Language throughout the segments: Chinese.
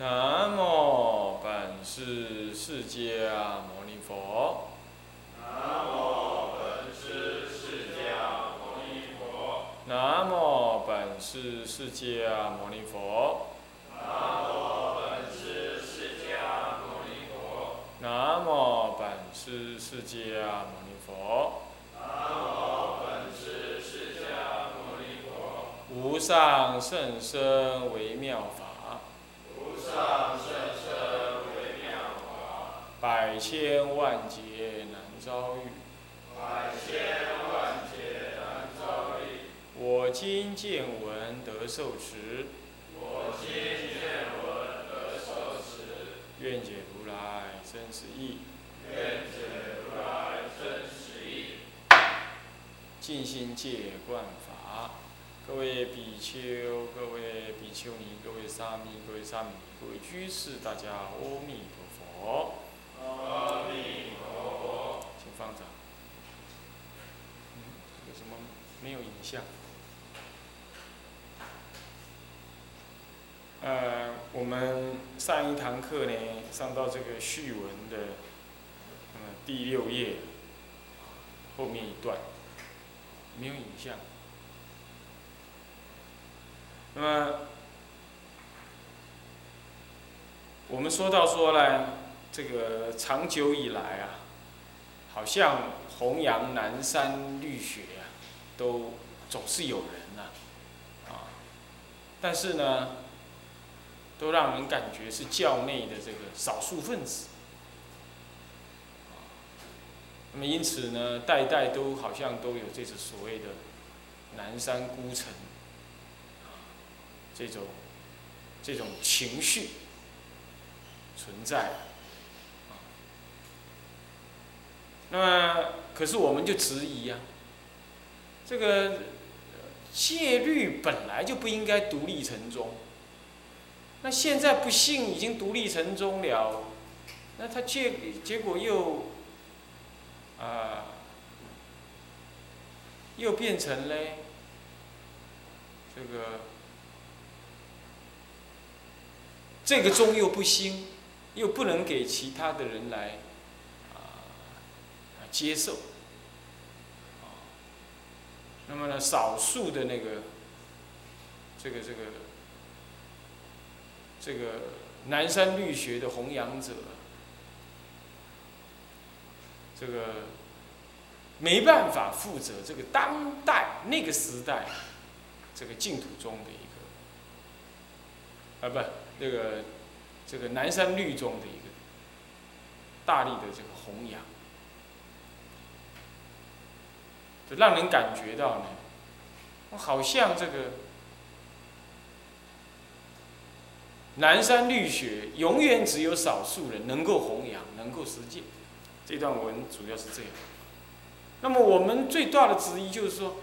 南无本师释迦牟尼佛。南无本师释迦牟尼佛。南无本师释迦牟尼佛。南无本师释迦牟尼佛。南无本师释迦牟尼佛。南无本师释迦牟尼佛。无上甚深微妙法，上甚深微妙法，百千万劫难遭遇。百千万劫难遭遇。我今见闻得受持，我今见闻得受持，愿解如来真实义。愿解如来真实义。尽心戒观法，各位比丘、各位比丘尼、各位沙弥、各位沙弥、各位居士，大家阿弥陀佛，阿弥陀佛。请放掌。嗯，有什么没有影像？呃，我们上一堂课呢，上到这个序文的，呃，第六页后面一段，没有影像。那么，我们说到说呢，这个长久以来啊，好像弘扬南山律学啊，都总是有人呐、啊，但是呢，都让人感觉是教内的这个少数分子。那么因此呢，代代都好像都有这种所谓的南山孤城。这种这种情绪存在，那么可是我们就质疑呀、这个戒律本来就不应该独立成宗，那现在不幸已经独立成宗了，那他结结果又啊、又变成嘞这个。这个宗又不兴，又不能给其他的人来啊接受，啊，那么呢，少数的那个这个这个这个南山律学的弘扬者，这个没办法负责这个当代那个时代这个净土宗的一个啊不。这个这个南山律宗的一个大力的这个弘扬，就让人感觉到呢，好像这个南山律学永远只有少数人能够弘扬、能够实践。这段文主要是这样。那么我们最大的质疑就是说，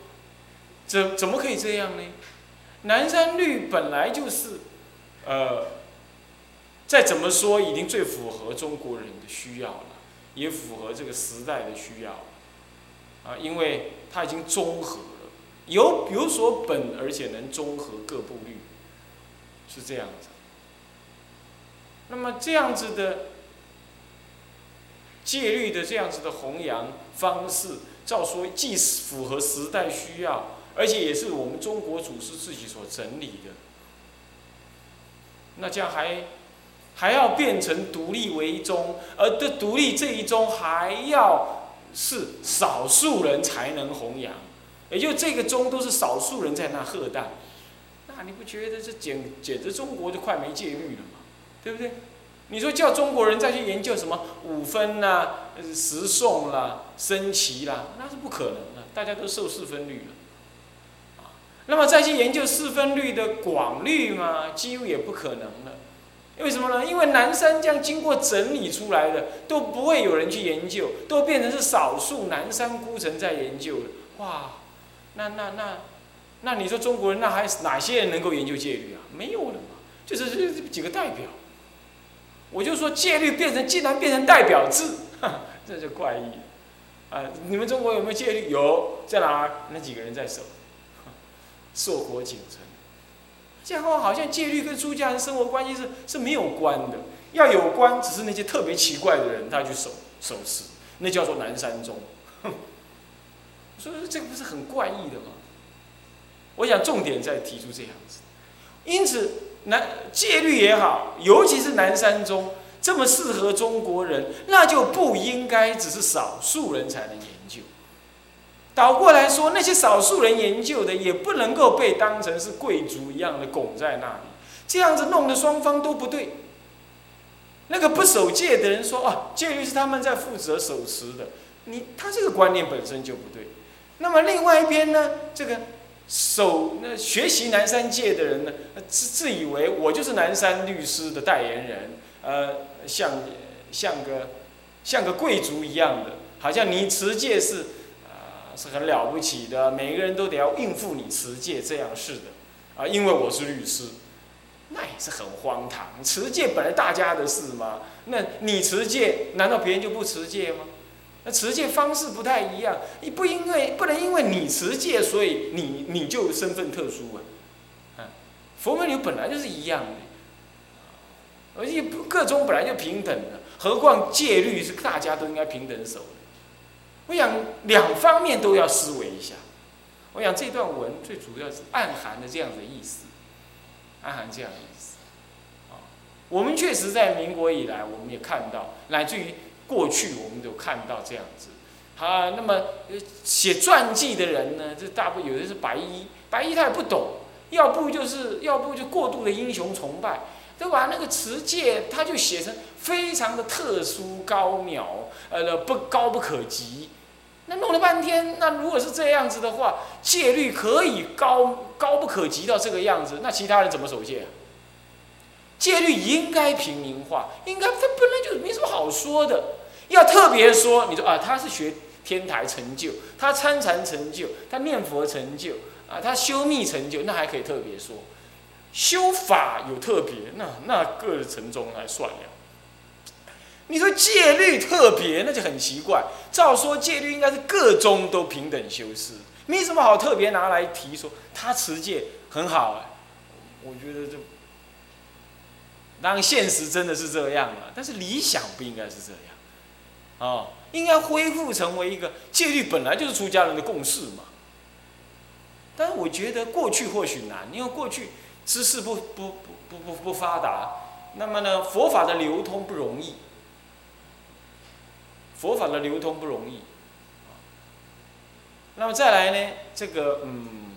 怎怎么可以这样呢？南山律本来就是。呃，再怎么说，已经最符合中国人的需要了，也符合这个时代的需要，啊，因为它已经综合了，有有所本，而且能综合各部律，是这样子。那么这样子的戒律的这样子的弘扬方式，照说既符合时代需要，而且也是我们中国祖师自己所整理的。那这样还还要变成独立为宗，而这独立这一宗还要是少数人才能弘扬，也就这个宗都是少数人在那喝淡，那你不觉得这简简直中国就快没戒律了吗？对不对？你说叫中国人再去研究什么五分啦、十诵啦、升旗啦，那是不可能的，大家都受四分律了。那么再去研究四分律的广律嘛，几乎也不可能了。为什么呢？因为南山这样经过整理出来的，都不会有人去研究，都变成是少数南山孤城在研究了。哇，那那那，那你说中国人那还哪些人能够研究戒律啊？没有了嘛，就是这几个代表。我就说戒律变成竟然变成代表制，这就怪异了。啊，你们中国有没有戒律？有，在哪儿？那几个人在守。硕果仅存，这样的话好像戒律跟出家人生活关系是是没有关的，要有关，只是那些特别奇怪的人他去守守持，那叫做南山宗。所以说这个不是很怪异的吗？我想重点在提出这样子，因此南戒律也好，尤其是南山宗这么适合中国人，那就不应该只是少数人才能研。倒过来说，那些少数人研究的，也不能够被当成是贵族一样的拱在那里，这样子弄得双方都不对。那个不守戒的人说：“啊，戒律是他们在负责守持的。”你他这个观念本身就不对。那么另外一边呢，这个守那学习南山戒的人呢，自自以为我就是南山律师的代言人，呃，像像个像个贵族一样的，好像你持戒是是很了不起的，每个人都得要应付你持戒这样是的，啊，因为我是律师，那也是很荒唐。持戒本来大家的事嘛，那你持戒，难道别人就不持戒吗？那持戒方式不太一样，你不因为不能因为你持戒，所以你你就身份特殊啊。佛门里本来就是一样的，而且各宗本来就平等的，何况戒律是大家都应该平等守的。我想两方面都要思维一下。我想这段文最主要是暗含的这样的意思，暗含这样的意思。啊，我们确实在民国以来，我们也看到，乃至于。过去我们都看到这样子，啊，那么写传记的人呢，这大部有的是白衣，白衣他也不懂，要不就是要不就过度的英雄崇拜，都把那个持戒他就写成非常的特殊高渺，呃，不高不可及，那弄了半天，那如果是这样子的话，戒律可以高高不可及到这个样子，那其他人怎么守戒？戒律应该平民化，应该它本来就没什么好说的。要特别说，你说啊，他是学天台成就，他参禅成就，他念佛成就，啊，他修密成就，那还可以特别说。修法有特别，那那各层中来算了。你说戒律特别，那就很奇怪。照说戒律应该是各宗都平等修持，没什么好特别拿来提说他持戒很好。我觉得这。当现实真的是这样了，但是理想不应该是这样。啊，应该恢复成为一个戒律本来就是出家人的共识嘛。但是我觉得过去或许难，因为过去知识不不不不不发达，那么呢佛法的流通不容易，佛法的流通不容易。那么再来呢，这个嗯，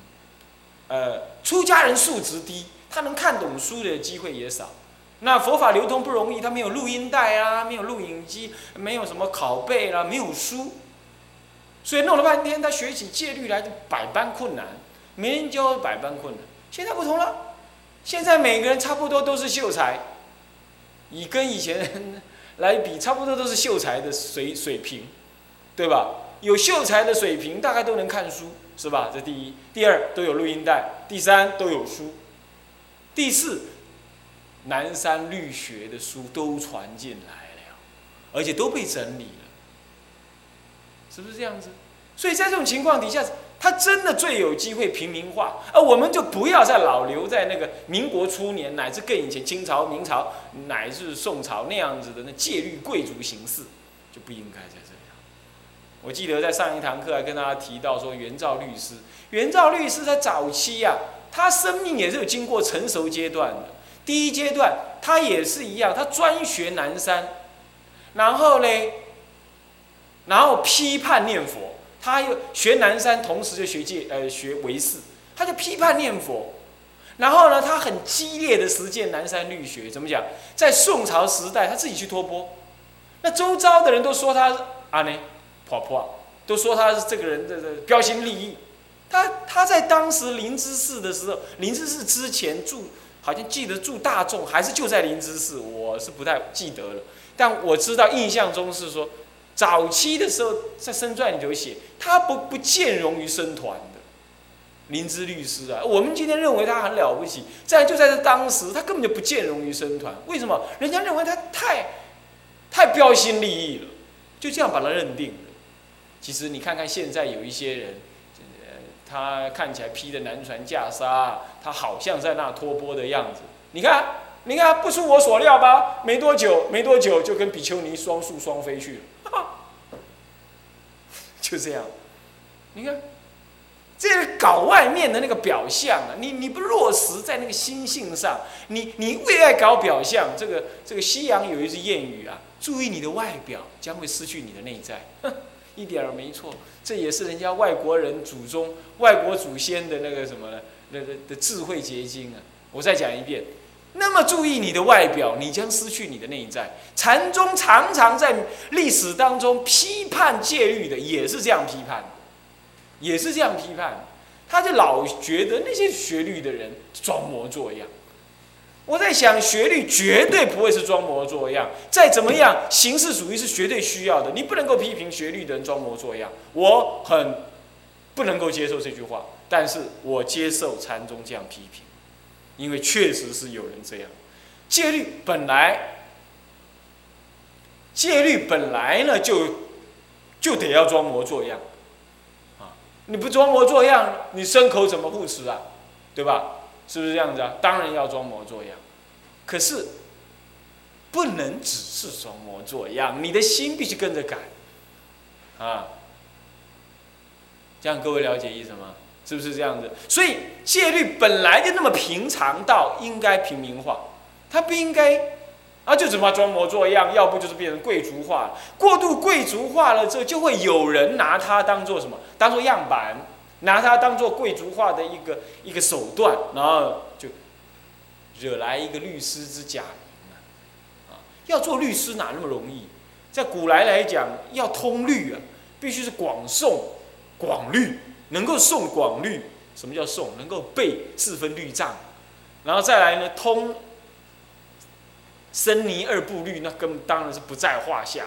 呃，出家人素质低，他能看懂书的机会也少。那佛法流通不容易，他没有录音带啊，没有录影机，没有什么拷贝啦，没有书，所以弄了半天，他学起戒律来就百般困难，没人教百般困难。现在不同了，现在每个人差不多都是秀才，以跟以前来比，差不多都是秀才的水水平，对吧？有秀才的水平，大概都能看书，是吧？这第一，第二都有录音带，第三都有书，第四。南山律学的书都传进来了，而且都被整理了，是不是这样子？所以在这种情况底下，他真的最有机会平民化，而我们就不要再老留在那个民国初年乃至更以前清朝、明朝乃至宋朝那样子的那戒律贵族形式，就不应该再这样。我记得在上一堂课还跟大家提到说，元照律师，元照律师在早期呀，他生命也是有经过成熟阶段的。第一阶段，他也是一样，他专学南山，然后呢，然后批判念佛，他又学南山，同时就学戒，呃，学唯识，他就批判念佛，然后呢，他很激烈的实践南山律学，怎么讲？在宋朝时代，他自己去托钵，那周遭的人都说他啊呢，婆婆，都说他是这个人的标新立异，他他在当时灵芝寺的时候，灵芝寺之前住。好像记得住大众还是就在灵芝寺，我是不太记得了。但我知道印象中是说，早期的时候在生传里头写，他不不见容于僧团的林芝律师啊。我们今天认为他很了不起，在就在这当时，他根本就不见容于僧团。为什么？人家认为他太太标新立异了，就这样把他认定了。其实你看看现在有一些人，呃，他看起来披着南船袈裟，他好像在那托钵的样子。你看，你看，不出我所料吧？没多久，没多久就跟比丘尼双宿双飞去了，就这样。你看，这个搞外面的那个表象啊，你你不落实在那个心性上，你你为爱搞表象，这个这个西洋有一句谚语啊，注意你的外表，将会失去你的内在。哼一点儿没错，这也是人家外国人祖宗、外国祖先的那个什么呢？那个的智慧结晶啊！我再讲一遍，那么注意你的外表，你将失去你的内在。禅宗常常在历史当中批判戒律的，也是这样批判，也是这样批判，他就老觉得那些学律的人装模作样。我在想，学律绝对不会是装模作样。再怎么样，形式主义是绝对需要的。你不能够批评学律的人装模作样，我很不能够接受这句话。但是我接受禅宗这样批评，因为确实是有人这样。戒律本来，戒律本来呢就就得要装模作样，啊，你不装模作样，你牲口怎么护持啊？对吧？是不是这样子啊？当然要装模作样，可是不能只是装模作样，你的心必须跟着改，啊，这样各位了解意思吗？是不是这样子？所以戒律本来就那么平常到应该平民化，它不应该啊，就怎么装模作样，要不就是变成贵族化，过度贵族化了之后，就会有人拿它当做什么？当做样板。拿它当做贵族化的一个一个手段，然后就惹来一个律师之假名啊！要做律师哪那么容易？在古来来讲，要通律啊，必须是广诵广律，能够诵广律。什么叫诵？能够背四分律藏，然后再来呢，通僧尼二部律，那根本当然是不在话下。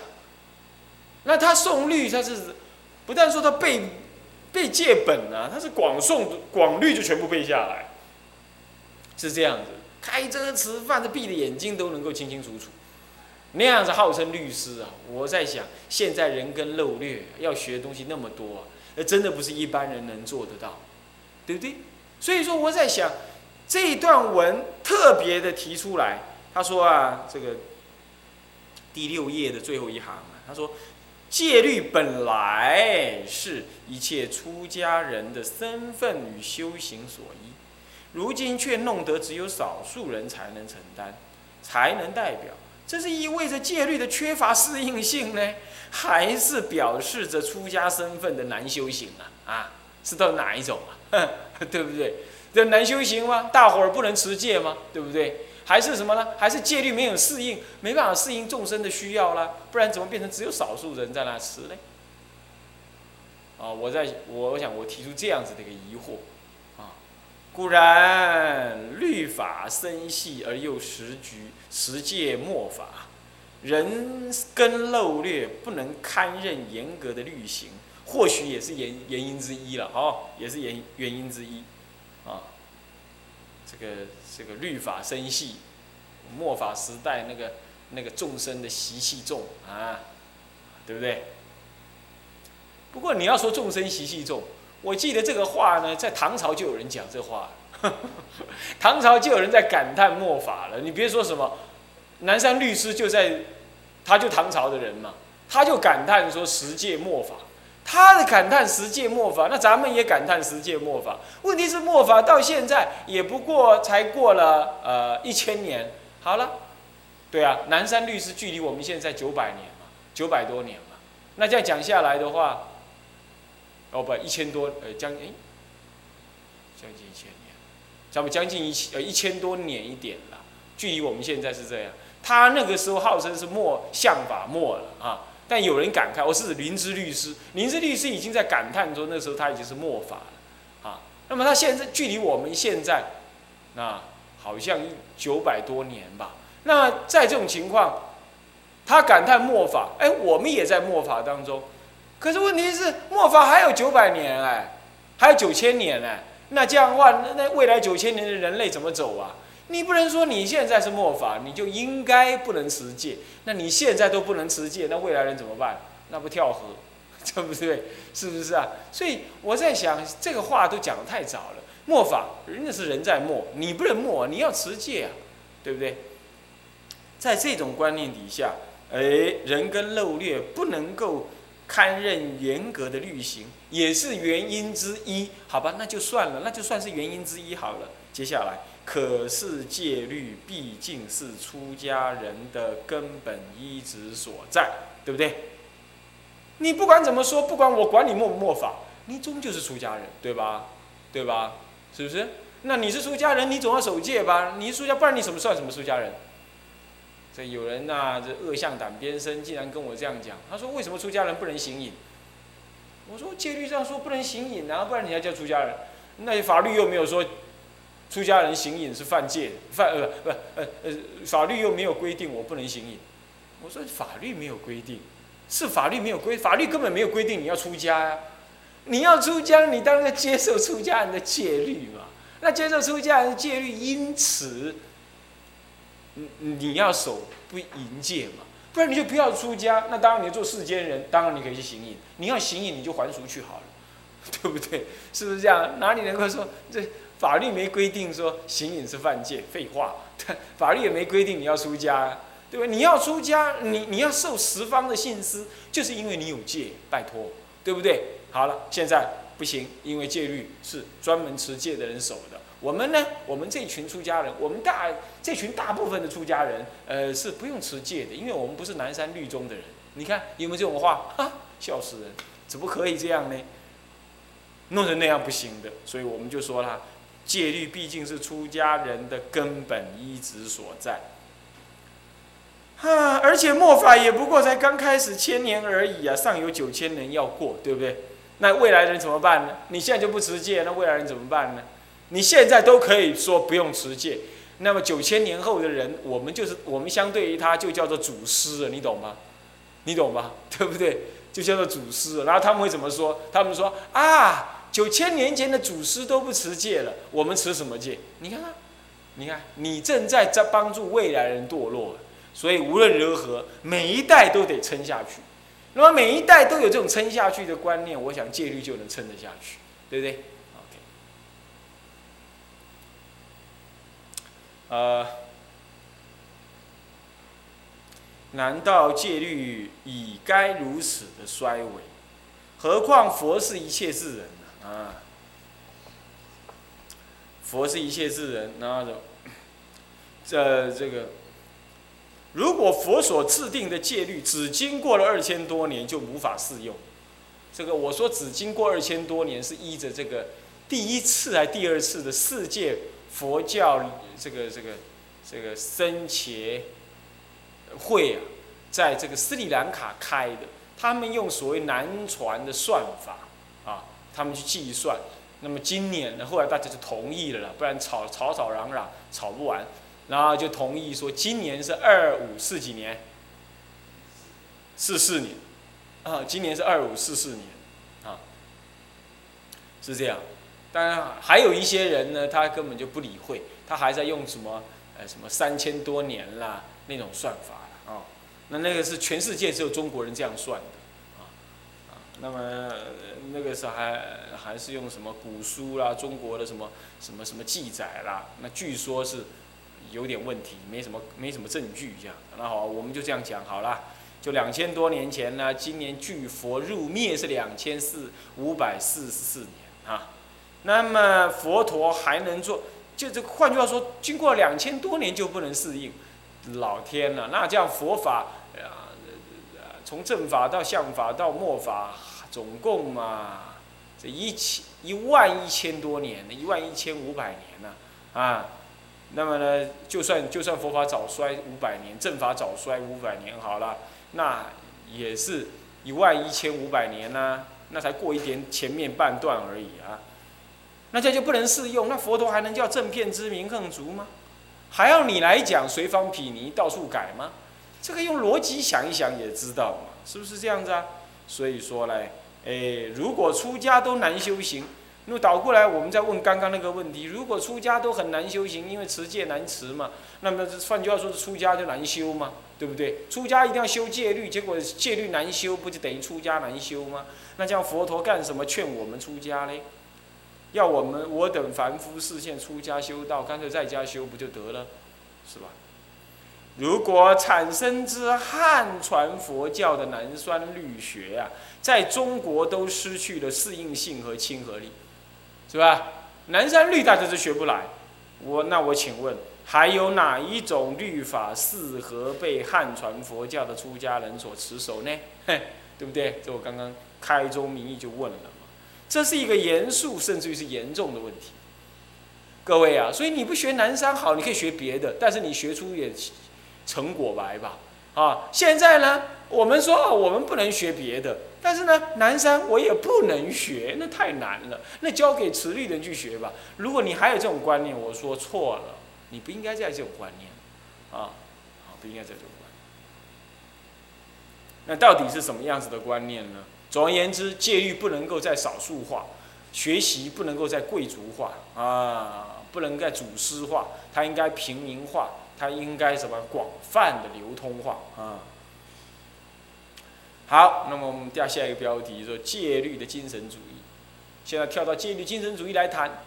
那他诵律，他是不但说他背。背戒本啊，他是广诵广律就全部背下来，是这样子。开车吃饭，他闭着眼睛都能够清清楚楚，那样子号称律师啊。我在想，现在人跟漏略，要学的东西那么多啊，那真的不是一般人能做得到，对不对？所以说我在想，这一段文特别的提出来，他说啊，这个第六页的最后一行啊，他说。戒律本来是一切出家人的身份与修行所依，如今却弄得只有少数人才能承担，才能代表。这是意味着戒律的缺乏适应性呢，还是表示着出家身份的难修行啊？啊，是到哪一种啊？对不对？这难修行吗？大伙儿不能持戒吗？对不对？还是什么呢？还是戒律没有适应，没办法适应众生的需要啦？不然怎么变成只有少数人在那吃呢？啊，我在我我想我提出这样子的一个疑惑，固然律法生细而又实局实界末法，人根漏略不能堪任严格的律行，或许也是原原因之一了，哈，也是原原因之一，啊，这个。这个律法生细，末法时代那个那个众生的习气重啊，对不对？不过你要说众生习气重，我记得这个话呢，在唐朝就有人讲这话，唐朝就有人在感叹末法了。你别说什么，南山律师就在，他就唐朝的人嘛，他就感叹说十界末法。他的感叹十界末法，那咱们也感叹十界末法。问题是末法到现在也不过才过了呃一千年，好了，对啊，南山律师距离我们现在九百年嘛，九百多年嘛，那这样讲下来的话，哦不，一千多呃将哎，将近一千年，咱们将近一千呃一千多年一点了，距离我们现在是这样。他那个时候号称是末相法末了啊。但有人感慨，我是林芝律师，林芝律师已经在感叹说，那时候他已经是末法了，啊，那么他现在距离我们现在，那好像九百多年吧。那在这种情况，他感叹末法，哎，我们也在末法当中，可是问题是末法还有九百年哎，还有九千年哎，那这样的话，那那未来九千年的人类怎么走啊？你不能说你现在是末法，你就应该不能持戒。那你现在都不能持戒，那未来人怎么办？那不跳河，对不对？是不是啊？所以我在想，这个话都讲得太早了。末法，人家是人在末，你不能末，你要持戒啊，对不对？在这种观念底下，哎，人跟漏略不能够堪任严格的律行，也是原因之一。好吧，那就算了，那就算是原因之一好了。接下来，可是戒律毕竟是出家人的根本依止所在，对不对？你不管怎么说，不管我管你末不末法，你终究是出家人，对吧？对吧？是不是？那你是出家人，你总要守戒吧？你是出家，不然你什么算什么出家人？这有人呐，这恶向胆边生，竟然跟我这样讲。他说：“为什么出家人不能行淫？”我说：“戒律上说不能行淫啊，不然你还叫出家人？那些法律又没有说出家人行淫是犯戒，犯呃不呃呃，法律又没有规定我不能行淫。”我说：“法律没有规定，是法律没有规，法律根本没有规定你要出家呀。”你要出家，你当然接受出家人的戒律嘛。那接受出家人的戒律，因此，你你要守不淫戒嘛，不然你就不要出家。那当然，你做世间人，当然你可以去行淫。你要行淫，你就还俗去好了，对不对？是不是这样？哪里能够说这法律没规定说行淫是犯戒？废话，法律也没规定你要出家，对吧？你要出家，你你要受十方的信施，就是因为你有戒，拜托，对不对？好了，现在不行，因为戒律是专门持戒的人守的。我们呢，我们这群出家人，我们大这群大部分的出家人，呃，是不用持戒的，因为我们不是南山律宗的人。你看有没有这种话？哈，笑死人！怎么可以这样呢？弄成那样不行的。所以我们就说了，戒律毕竟是出家人的根本依止所在。啊，而且末法也不过才刚开始千年而已啊，尚有九千年要过，对不对？那未来人怎么办呢？你现在就不持戒，那未来人怎么办呢？你现在都可以说不用持戒，那么九千年后的人，我们就是我们相对于他就叫做祖师了，你懂吗？你懂吗？对不对？就叫做祖师。然后他们会怎么说？他们说啊，九千年前的祖师都不持戒了，我们持什么戒？你看看，你看，你正在在帮助未来人堕落，所以无论如何，每一代都得撑下去。那么每一代都有这种撑下去的观念，我想戒律就能撑得下去，对不对呃，难道戒律已该如此的衰微？何况佛是一切智人啊！佛是一切智人，然后这这个。如果佛所制定的戒律只经过了二千多年就无法适用，这个我说只经过二千多年是依着这个第一次还第二次的世界佛教这个这个这个僧伽会啊，在这个斯里兰卡开的，他们用所谓南传的算法啊，他们去计算，那么今年呢，后来大家就同意了啦，不然吵吵吵嚷嚷吵不完。然后就同意说，今年是二五四几年，四四年，啊，今年是二五四四年，啊，是这样。当然还有一些人呢，他根本就不理会，他还在用什么呃什么三千多年啦那种算法啊。那那个是全世界只有中国人这样算的，啊啊。那么那个时候还还是用什么古书啦，中国的什么什么什么记载啦，那据说是。有点问题，没什么没什么证据，这样。那好，我们就这样讲好了。就两千多年前呢，今年距佛入灭是两千四五百四十四年啊。那么佛陀还能做？就这换句话说，经过两千多年就不能适应？老天呐，那这样佛法啊，从正法到相法到末法，总共嘛，这一千一万一千多年，一万一千五百年呢啊。那么呢，就算就算佛法早衰五百年，正法早衰五百年，好了，那也是一万一千五百年呐，那才过一点前面半段而已啊，那这就不能适用，那佛陀还能叫正片之名更足吗？还要你来讲随方毗尼到处改吗？这个用逻辑想一想也知道嘛，是不是这样子啊？所以说嘞，哎，如果出家都难修行。那倒过来，我们再问刚刚那个问题：如果出家都很难修行，因为持戒难持嘛，那么换句话说，是出家就难修嘛，对不对？出家一定要修戒律，结果戒律难修，不就等于出家难修吗？那这样佛陀干什么劝我们出家嘞？要我们我等凡夫视线出家修道，干脆在家修不就得了，是吧？如果产生之汉传佛教的南山律学啊，在中国都失去了适应性和亲和力，是吧？南山律大家都学不来，我那我请问，还有哪一种律法适合被汉传佛教的出家人所持守呢？嘿，对不对？这我刚刚开宗明义就问了，这是一个严肃甚至于是严重的问题。各位啊，所以你不学南山好，你可以学别的，但是你学出也。成果来吧，啊！现在呢，我们说我们不能学别的，但是呢，南山我也不能学，那太难了，那交给慈律人去学吧。如果你还有这种观念，我说错了，你不应该在这种观念，啊，啊，不应该在这种观念。那到底是什么样子的观念呢？总而言之，戒律不能够再少数化，学习不能够再贵族化，啊，不能再祖师化，它应该平民化。它应该什么广泛的流通化啊？好，那么我们掉下一个标题说戒律的精神主义。现在跳到戒律精神主义来谈。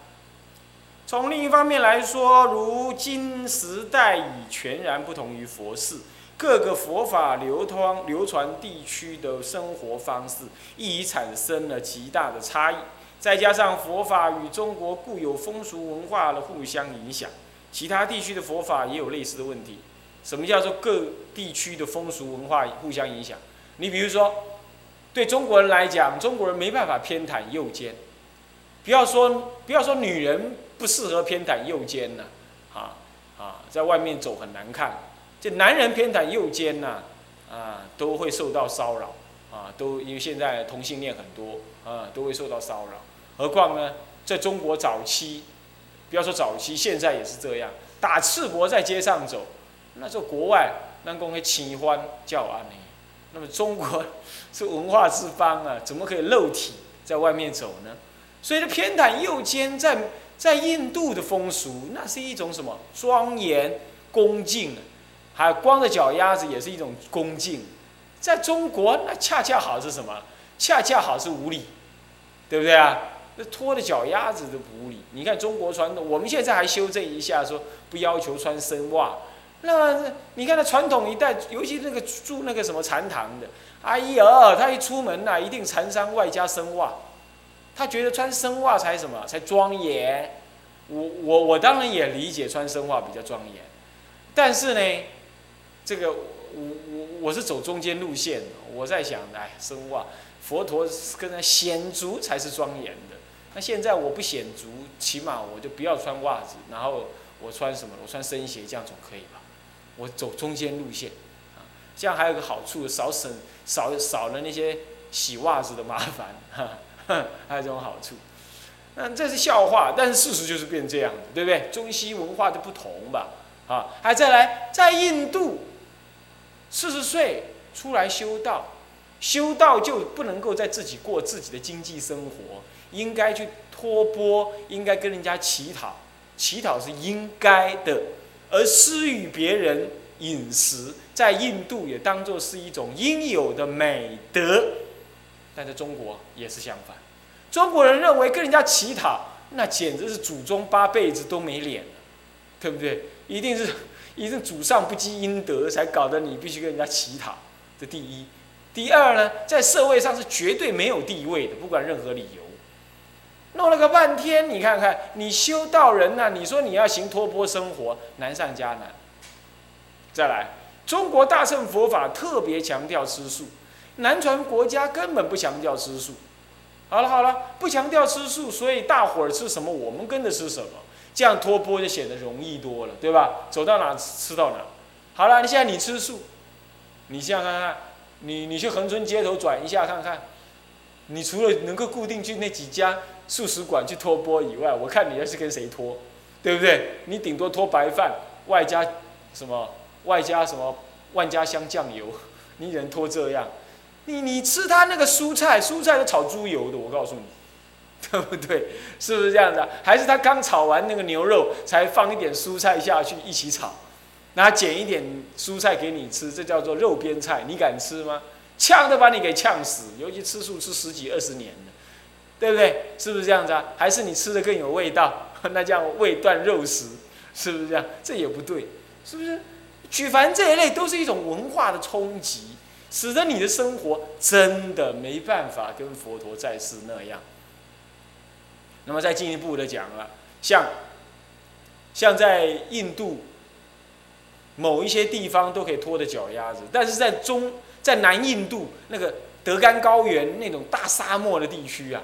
从另一方面来说，如今时代已全然不同于佛世，各个佛法流通流传地区的生活方式亦已产生了极大的差异。再加上佛法与中国固有风俗文化的互相影响。其他地区的佛法也有类似的问题。什么叫做各地区的风俗文化互相影响？你比如说，对中国人来讲，中国人没办法偏袒右肩。不要说不要说女人不适合偏袒右肩呐，啊啊，在外面走很难看。这男人偏袒右肩呐，啊，都会受到骚扰，啊，都因为现在同性恋很多，啊，都会受到骚扰。何况呢，在中国早期。不要说早期，现在也是这样，打赤膊在街上走，那时候国外那公会奇欢叫安呢。那么中国是文化之邦啊，怎么可以肉体在外面走呢？所以这，偏袒右肩在在印度的风俗，那是一种什么庄严恭敬，还光着脚丫子也是一种恭敬。在中国，那恰恰好是什么？恰恰好是无礼，对不对啊？那拖着脚丫子都不理。你看中国传统，我们现在还修正一下，说不要求穿深袜。那你看那传统一代，尤其那个住那个什么禅堂的，哎呀，他一出门呐，一定禅衫外加深袜。他觉得穿深袜才什么，才庄严。我我我当然也理解穿深袜比较庄严，但是呢，这个我我我是走中间路线。我在想，哎，深袜，佛陀跟那显足才是庄严的。那现在我不显足，起码我就不要穿袜子，然后我穿什么？我穿深鞋，这样总可以吧？我走中间路线，啊，这样还有个好处，少省少少了那些洗袜子的麻烦，哈，还有这种好处。那这是笑话，但是事实就是变这样，对不对？中西文化的不同吧，啊，还再来，在印度，四十岁出来修道，修道就不能够在自己过自己的经济生活。应该去托钵，应该跟人家乞讨，乞讨是应该的，而施与别人饮食，在印度也当做是一种应有的美德，但在中国也是相反，中国人认为跟人家乞讨，那简直是祖宗八辈子都没脸了，对不对？一定是，一定祖上不积阴德，才搞得你必须跟人家乞讨。这第一，第二呢，在社会上是绝对没有地位的，不管任何理由。弄了个半天，你看看，你修道人呐，你说你要行托钵生活，难上加难。再来，中国大乘佛法特别强调吃素，南传国家根本不强调吃素。好了好了，不强调吃素，所以大伙儿吃什么，我们跟着吃什么，这样托钵就显得容易多了，对吧？走到哪吃到哪。好了，你现在你吃素，你想想看看，你你去横村街头转一下看看，你除了能够固定去那几家。素食馆去托钵以外，我看你要是跟谁托，对不对？你顶多托白饭，外加什么？外加什么？万家香酱油，你只能托这样？你你吃他那个蔬菜，蔬菜都炒猪油的，我告诉你，对不对？是不是这样的？还是他刚炒完那个牛肉，才放一点蔬菜下去一起炒？拿捡一点蔬菜给你吃，这叫做肉边菜，你敢吃吗？呛都把你给呛死，尤其吃素吃十几二十年的，对不对？是不是这样子啊？还是你吃的更有味道？那叫味断肉食，是不是这样？这也不对，是不是？举凡这一类都是一种文化的冲击，使得你的生活真的没办法跟佛陀在世那样。那么再进一步的讲了，像像在印度某一些地方都可以拖着脚丫子，但是在中在南印度那个德干高原那种大沙漠的地区啊，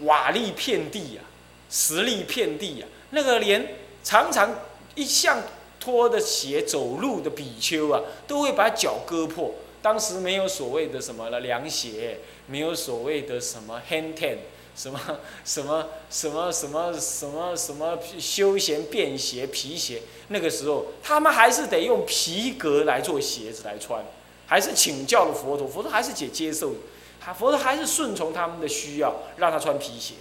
瓦砾遍地啊，石砾遍地啊，那个连常常一向拖的鞋走路的比丘啊，都会把脚割破。当时没有所谓的什么了凉鞋，没有所谓的什么 hand tan，什么 什么什么什么什么什么休闲便鞋、皮鞋。那个时候，他们还是得用皮革来做鞋子来穿，还是请教了佛陀，佛陀还是接接受，还佛陀还是顺从他们的需要，让他穿皮鞋。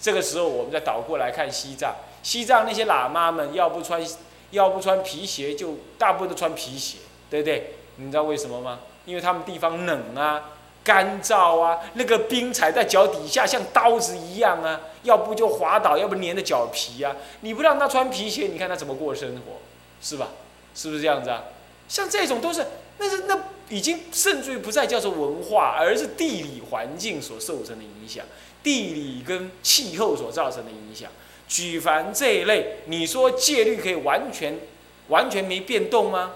这个时候，我们再倒过来看西藏，西藏那些喇嘛们要不穿。要不穿皮鞋，就大部分都穿皮鞋，对不对？你知道为什么吗？因为他们地方冷啊、干燥啊，那个冰踩在脚底下像刀子一样啊，要不就滑倒，要不粘着脚皮啊。你不让他穿皮鞋，你看他怎么过生活，是吧？是不是这样子啊？像这种都是，那是那已经甚至于不再叫做文化，而是地理环境所受成的影响，地理跟气候所造成的影响。举凡这一类，你说戒律可以完全完全没变动吗？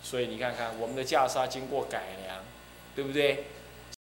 所以你看看我们的袈裟经过改良，对不对？